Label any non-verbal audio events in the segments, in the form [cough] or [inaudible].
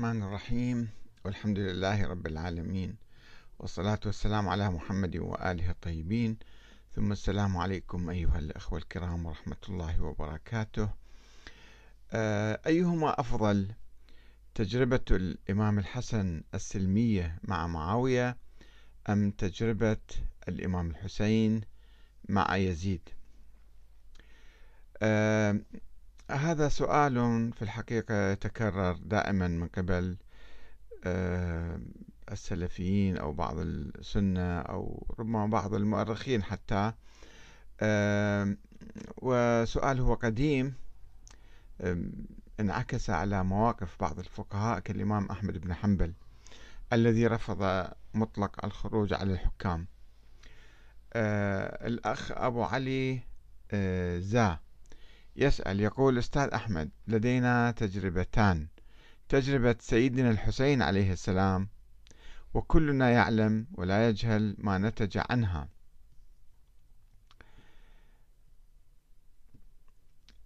الرحمن الرحيم. والحمد لله رب العالمين. والصلاة والسلام على محمد وآله الطيبين. ثم السلام عليكم أيها الأخوة الكرام ورحمة الله وبركاته. آه، أيهما أفضل؟ تجربة الإمام الحسن السلمية مع معاوية أم تجربة الإمام الحسين مع يزيد؟ آه، هذا سؤال في الحقيقة يتكرر دائما من قبل آه، السلفيين أو بعض السنة أو ربما بعض المؤرخين حتى. آه، وسؤال هو قديم انعكس على مواقف بعض الفقهاء كالإمام أحمد بن حنبل الذي رفض مطلق الخروج على الحكام. آه، الأخ أبو علي زا. يسأل يقول أستاذ أحمد لدينا تجربتان. تجربة سيدنا الحسين عليه السلام وكلنا يعلم ولا يجهل ما نتج عنها.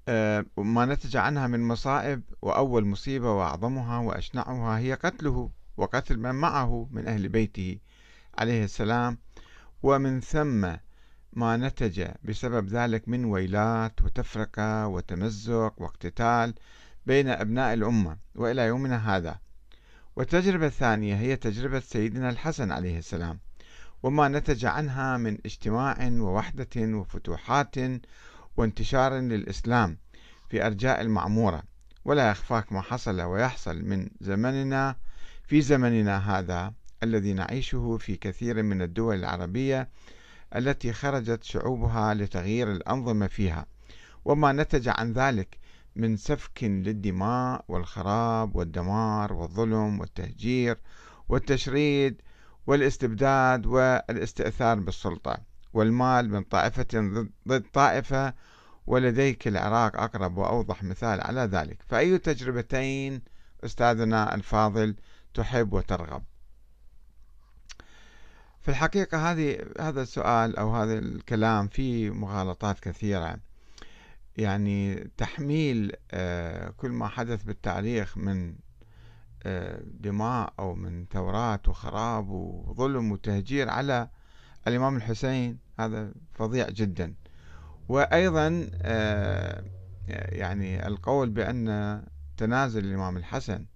آه، ما نتج عنها من مصائب وأول مصيبة وأعظمها وأشنعها هي قتله وقتل من معه من أهل بيته عليه السلام. ومن ثم ما نتج بسبب ذلك من ويلات وتفرقة وتمزق واقتتال بين أبناء الأمة وإلى يومنا هذا. والتجربة الثانية هي تجربة سيدنا الحسن عليه السلام وما نتج عنها من اجتماع ووحدة وفتوحات وانتشار للإسلام في أرجاء المعمورة. ولا يخفاك ما حصل ويحصل من زمننا في زمننا هذا الذي نعيشه في كثير من الدول العربية التي خرجت شعوبها لتغيير الأنظمة فيها وما نتج عن ذلك من سفك للدماء والخراب والدمار والظلم والتهجير والتشريد والاستبداد والاستئثار بالسلطة والمال من طائفة ضد طائفة ولديك العراق أقرب وأوضح مثال على ذلك. فأي تجربتين أستاذنا الفاضل تحب وترغب؟ في الحقيقة هذه هذا السؤال أو هذا الكلام فيه مغالطات كثيرة. يعني تحميل آه، كل ما حدث بالتاريخ من آه، دماء أو من ثورات وخراب وظلم وتهجير على الإمام الحسين هذا فظيع جدا. وأيضا آه، يعني القول بأن تنازل الإمام الحسن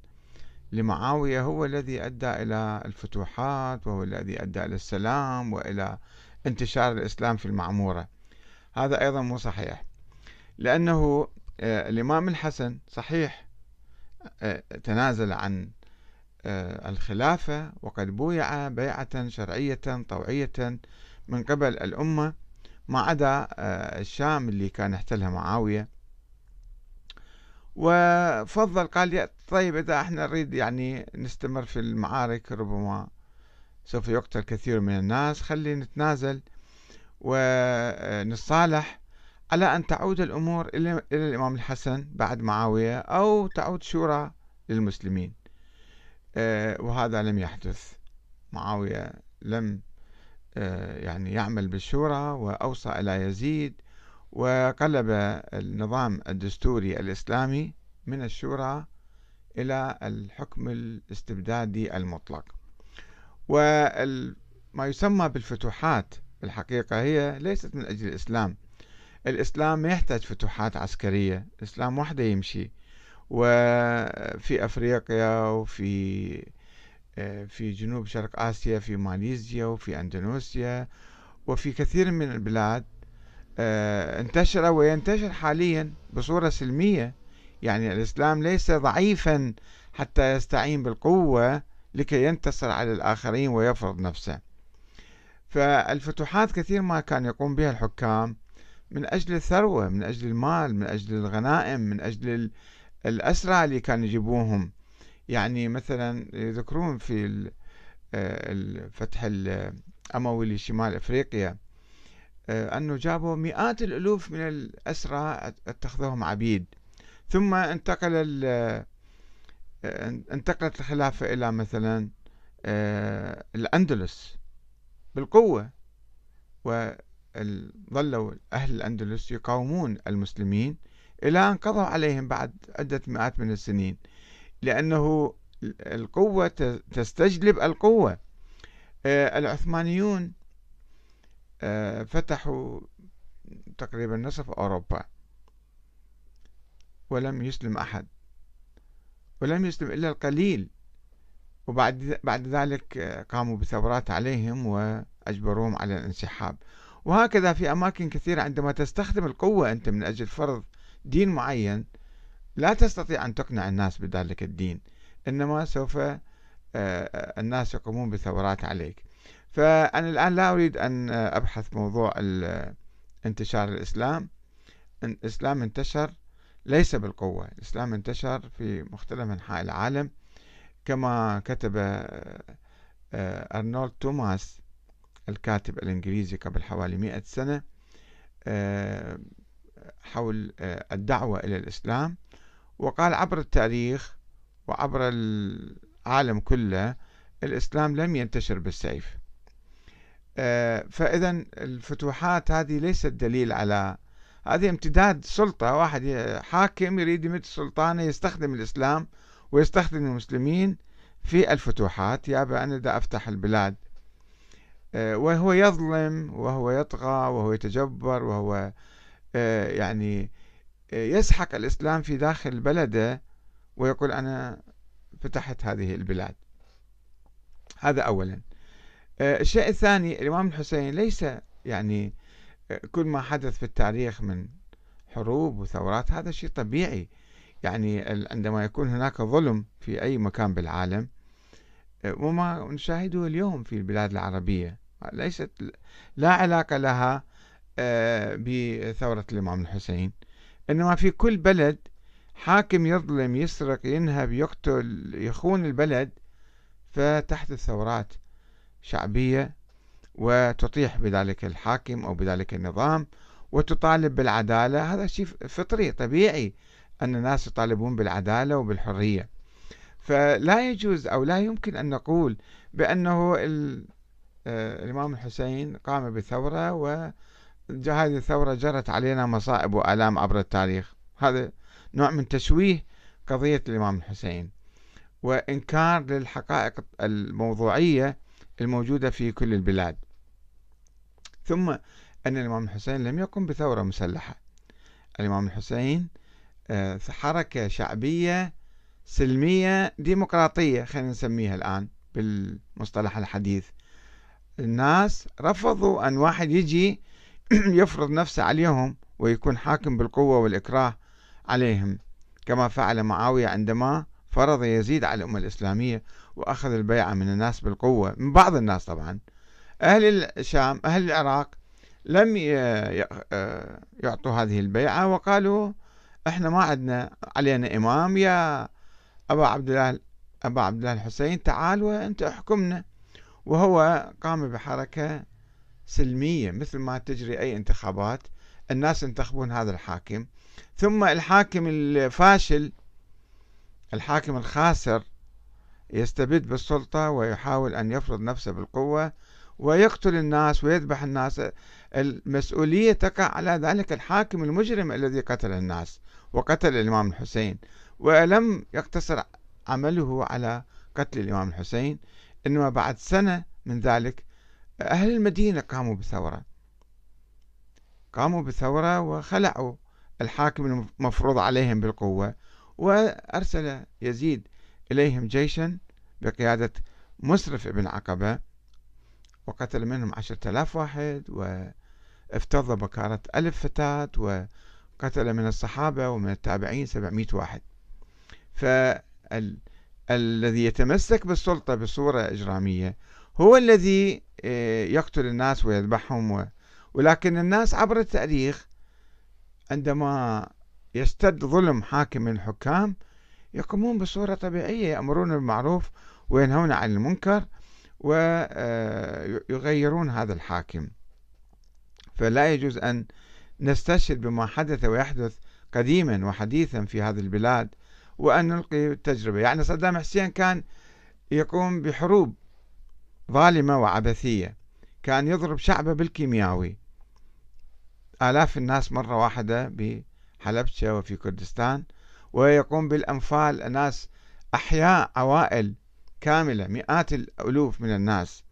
لمعاوية هو الذي أدى إلى الفتوحات وهو الذي أدى إلى السلام وإلى انتشار الإسلام في المعمورة. هذا أيضا مو صحيح لأنه آه، الإمام الحسن صحيح آه، تنازل عن آه، الخلافة وقد بويع بيعة شرعية طوعية من قبل الأمة ما عدا الشام اللي كان يحتلها معاوية. وفضل قال طيب إذا إحنا نريد يعني نستمر في المعارك ربما سوف يقتل كثير من الناس. خلي نتنازل ونصالح على أن تعود الأمور إلى الإمام الحسن بعد معاوية أو تعود شورى للمسلمين. آه، وهذا لم يحدث. معاوية لم آه، يعني يعمل بالشورى وأوصى إلى يزيد وقلب النظام الدستوري الإسلامي من الشورى إلى الحكم الاستبدادي المطلق. وما يسمى بالفتوحات بالحقيقة هي ليست من أجل الإسلام. الإسلام ما يحتاج فتوحات عسكرية. الإسلام وحده يمشي. وفي أفريقيا وفي في جنوب شرق آسيا في ماليزيا وفي أندونيسيا وفي كثير من البلاد آه، انتشر وينتشر حاليا بصورة سلمية يعني الإسلام ليس ضعيفا حتى يستعين بالقوة لكي ينتصر على الآخرين ويفرض نفسه. فالفتوحات كثير ما كان يقوم بها الحكام من أجل الثروة من أجل المال من أجل الغنائم من أجل الأسرى اللي كانوا يجيبوهم. يعني مثلا يذكرون في آه، الفتح الأموي لشمال أفريقيا آه، أنه جابوا مئات الألوف من الأسرى اتخذوهم عبيد. ثم انتقل آه، انتقلت الخلافة إلى مثلا آه، الأندلس بالقوة وظلوا أهل الأندلس يقاومون المسلمين إلى أن قضوا عليهم بعد عدة مئات من السنين لأنه القوة تستجلب القوة. آه، العثمانيون فتحوا تقريبا نصف أوروبا. ولم يسلم أحد ولم يسلم إلا القليل. وبعد بعد ذلك قاموا بثورات عليهم وأجبروهم على الانسحاب. وهكذا في أماكن كثيرة عندما تستخدم القوة أنت من أجل فرض دين معين لا تستطيع أن تقنع الناس بذلك الدين. إنما سوف آه، آه، الناس يقومون بثورات عليك. فأنا الآن لا أريد أن أبحث موضوع انتشار الإسلام. الإسلام انتشر ليس بالقوة. الإسلام انتشر في مختلف أنحاء العالم كما كتب آه، أرنولد توماس الكاتب الإنجليزي قبل حوالي مئة سنة حول الدعوة إلى الإسلام. وقال عبر التاريخ وعبر العالم كله الإسلام لم ينتشر بالسيف. آه، فإذا الفتوحات هذه ليست دليل على هذه امتداد سلطة. واحد حاكم يريد يمد سلطانه يستخدم الإسلام ويستخدم المسلمين في الفتوحات. يا أنا دا أفتح البلاد. آه، وهو يظلم وهو يطغى وهو يتجبر وهو آه، يعني يسحق الإسلام في داخل بلده ويقول أنا فتحت هذه البلاد. هذا أولا. آه، الشيء الثاني الإمام الحسين ليس يعني آه، كل ما حدث في التاريخ من حروب وثورات هذا شيء طبيعي. يعني عندما يكون هناك ظلم في أي مكان بالعالم آه، وما نشاهده اليوم في البلاد العربية ليست لا علاقة لها بثورة الإمام الحسين. إنما في كل بلد حاكم يظلم يسرق ينهب يقتل يخون البلد فتحدث ثورات شعبية وتطيح بذلك الحاكم أو بذلك النظام وتطالب بالعدالة. هذا شيء فطري طبيعي أن الناس يطالبون بالعدالة وبالحرية. فلا يجوز أو لا يمكن أن نقول بأنه آه، الإمام الحسين قام بثورة وهذه الثورة جرت علينا مصائب وآلام عبر التاريخ. هذا نوع من تشويه قضية الإمام الحسين. وإنكار للحقائق الموضوعية الموجودة في كل البلاد. ثم أن الإمام الحسين لم يقم بثورة مسلحة. الإمام الحسين آه، حركة شعبية سلمية ديمقراطية خلينا نسميها الآن بالمصطلح الحديث. الناس رفضوا أن واحد يجي [clears throat] يفرض نفسه عليهم ويكون حاكم بالقوة والإكراه عليهم. كما فعل معاوية عندما فرض يزيد على الأمة الإسلامية وأخذ البيعة من الناس بالقوة من بعض الناس طبعا أهل الشام أهل العراق لم يعطوا هذه البيعة وقالوا إحنا ما عندنا علينا إمام يا أبا عبد الله أبا عبد الله الحسين تعال وأنت احكمنا. وهو قام بحركة سلمية مثل ما تجري أي انتخابات الناس ينتخبون هذا الحاكم. ثم الحاكم الفاشل الحاكم الخاسر يستبد بالسلطة ويحاول أن يفرض نفسه بالقوة. ويقتل الناس ويذبح الناس. المسؤولية تقع على ذلك الحاكم المجرم الذي قتل الناس وقتل الإمام الحسين. ولم يقتصر عمله على قتل الإمام الحسين إنما بعد سنة من ذلك أهل المدينة قاموا بثورة. قاموا بثورة وخلعوا الحاكم المفروض عليهم بالقوة وأرسل يزيد إليهم جيشا بقيادة مسرف بن عقبة. وقتل منهم عشرة آلاف واحد وافتض بكارة ألف فتاة وقتل من الصحابة ومن التابعين سبعمائة واحد. فالذي يتمسك بالسلطة بصورة إجرامية هو الذي آه، يقتل الناس ويذبحهم ولكن الناس عبر التاريخ عندما يستد ظلم حاكم من الحكام يقومون بصورة طبيعية يأمرون بالمعروف وينهون عن المنكر ويغيرون هذا الحاكم. فلا يجوز أن نستشهد بما حدث ويحدث قديما وحديثا في هذه البلاد وأن نلقي التجربة. يعني صدام حسين كان يقوم بحروب ظالمة وعبثية كان يضرب شعبه بالكيمياوي. آلاف الناس مرة واحدة بحلبشة وفي كردستان ويقوم بالأنفال. ناس أحياء عوائل كاملة مئات الألوف من الناس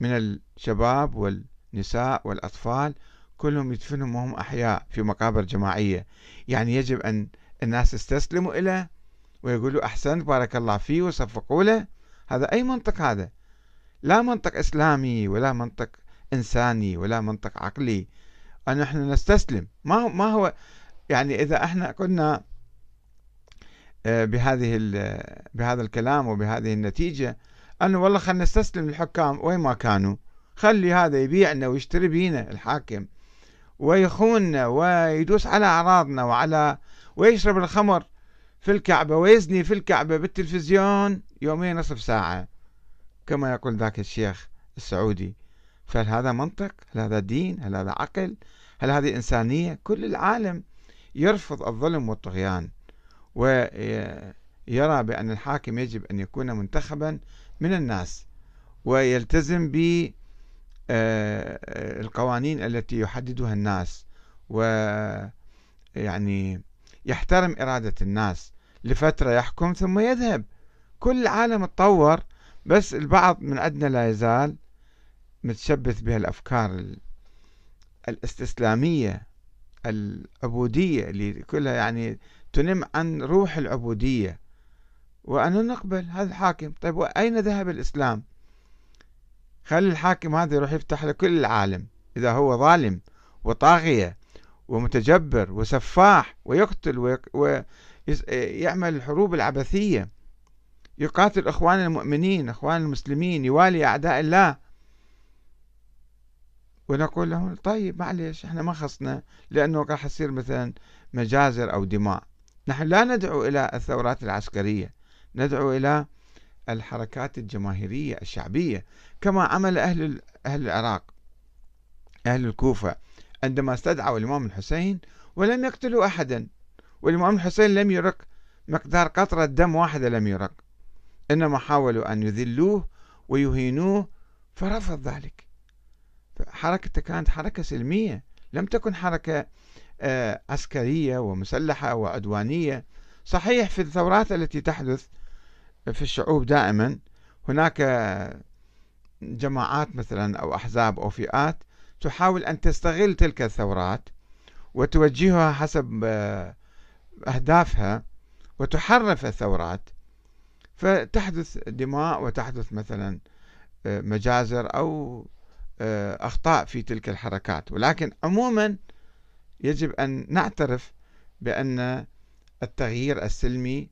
من الشباب والنساء والأطفال كلهم يدفنهم وهم أحياء في مقابر جماعية. يعني يجب أن الناس يستسلموا إليه ويقولوا أحسنت بارك الله فيه وصفقوا له. هذا أي منطق هذا؟ لا منطق إسلامي ولا منطق إنساني ولا منطق عقلي. أن نحن نستسلم. ما ما هو يعني إذا إحنا آه، بهذه بهذا الكلام وبهذه النتيجة أنه والله خلينا نستسلم للحكام وين ما كانوا خلي هذا يبيعنا ويشتري بينا الحاكم ويخوننا ويدوس على أعراضنا وعلى ويشرب الخمر في الكعبة ويزني في الكعبة بالتلفزيون يومين نصف ساعة كما يقول ذاك الشيخ السعودي فهل هذا منطق؟ هل هذا دين؟ هل هذا عقل؟ هل هذه إنسانية؟ كل العالم يرفض الظلم والطغيان ويرى بأن الحاكم يجب أن يكون منتخبا من الناس ويلتزم بالقوانين آه، التي يحددها الناس ويعني يحترم إرادة الناس لفترة يحكم ثم يذهب. كل العالم تطور بس البعض من عندنا لا يزال متشبث بهالأفكار الإستسلامية العبودية اللي كلها يعني تنم عن روح العبودية. وأنا نقبل هذا الحاكم. طيب وأين ذهب الإسلام؟ خلي الحاكم هذا يروح يفتح لكل العالم إذا هو ظالم وطاغية ومتجبر وسفاح ويقتل ويعمل الحروب العبثية. يقاتل إخوان المؤمنين إخوان المسلمين يوالي أعداء الله. ونقول لهم طيب معلش إحنا ما خصنا لأنه راح يصير مثلا مجازر أو دماء. نحن لا ندعو إلى الثورات العسكرية ندعو إلى الحركات الجماهيرية الشعبية كما عمل أهل أهل العراق أهل الكوفة عندما استدعوا الإمام الحسين ولم يقتلوا أحدا والإمام الحسين لم يرق مقدار قطرة دم واحدة لم يرق إنما حاولوا أن يذلوه ويهينوه فرفض ذلك. حركته كانت حركة سلمية لم تكن حركة عسكرية ومسلحة وعدوانية. صحيح في الثورات التي تحدث في الشعوب دائما هناك جماعات مثلا أو أحزاب أو فئات تحاول أن تستغل تلك الثورات وتوجهها حسب آه، أهدافها وتحرف الثورات. فتحدث دماء وتحدث مثلا آه، مجازر أو آه، أخطاء في تلك الحركات. ولكن عموما يجب أن نعترف بأن التغيير السلمي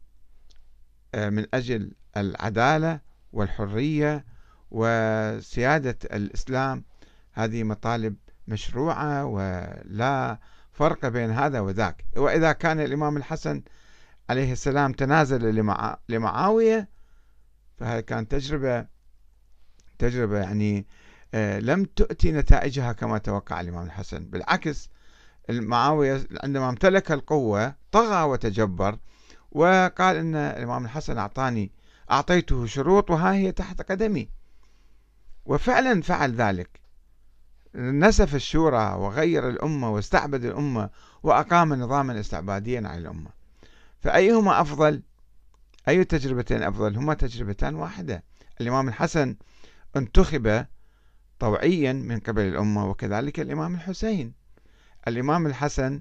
من أجل العدالة والحرية وسيادة الإسلام هذه مطالب مشروعة ولا فرق بين هذا وذاك. وإذا كان الإمام الحسن عليه السلام تنازل لمعاوية فهذه كانت تجربة تجربة يعني آه، لم تؤتي نتائجها كما توقع الإمام الحسن. بالعكس معاوية عندما امتلك القوة طغى وتجبر وقال أن الإمام الحسن أعطاني أعطيته شروط وها هي تحت قدمي. وفعلا فعل ذلك. نسف الشورى وغير الأمة واستعبد الأمة وأقام نظاما استعباديا على الأمة. فأيهما أفضل؟ أي تجربتين أفضل؟ هما تجربتان واحدة. الإمام الحسن انتخب طوعيا من قبل الأمة وكذلك الإمام الحسين. الإمام الحسن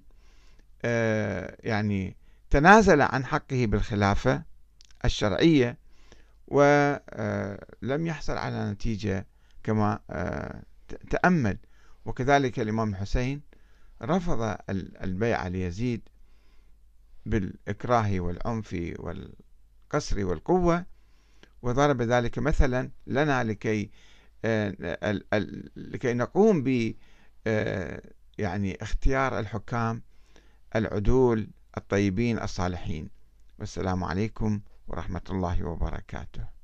آه، يعني تنازل عن حقه بالخلافة الشرعية ولم آه، يحصل على نتيجة كما آه، تأمل. وكذلك الإمام الحسين رفض البيعة ليزيد بالإكراه والعنف والقصر والقوة وضرب ذلك مثلا لنا لكي لكي نقوم ب يعني اختيار الحكام العدول الطيبين الصالحين. والسلام عليكم ورحمة الله وبركاته.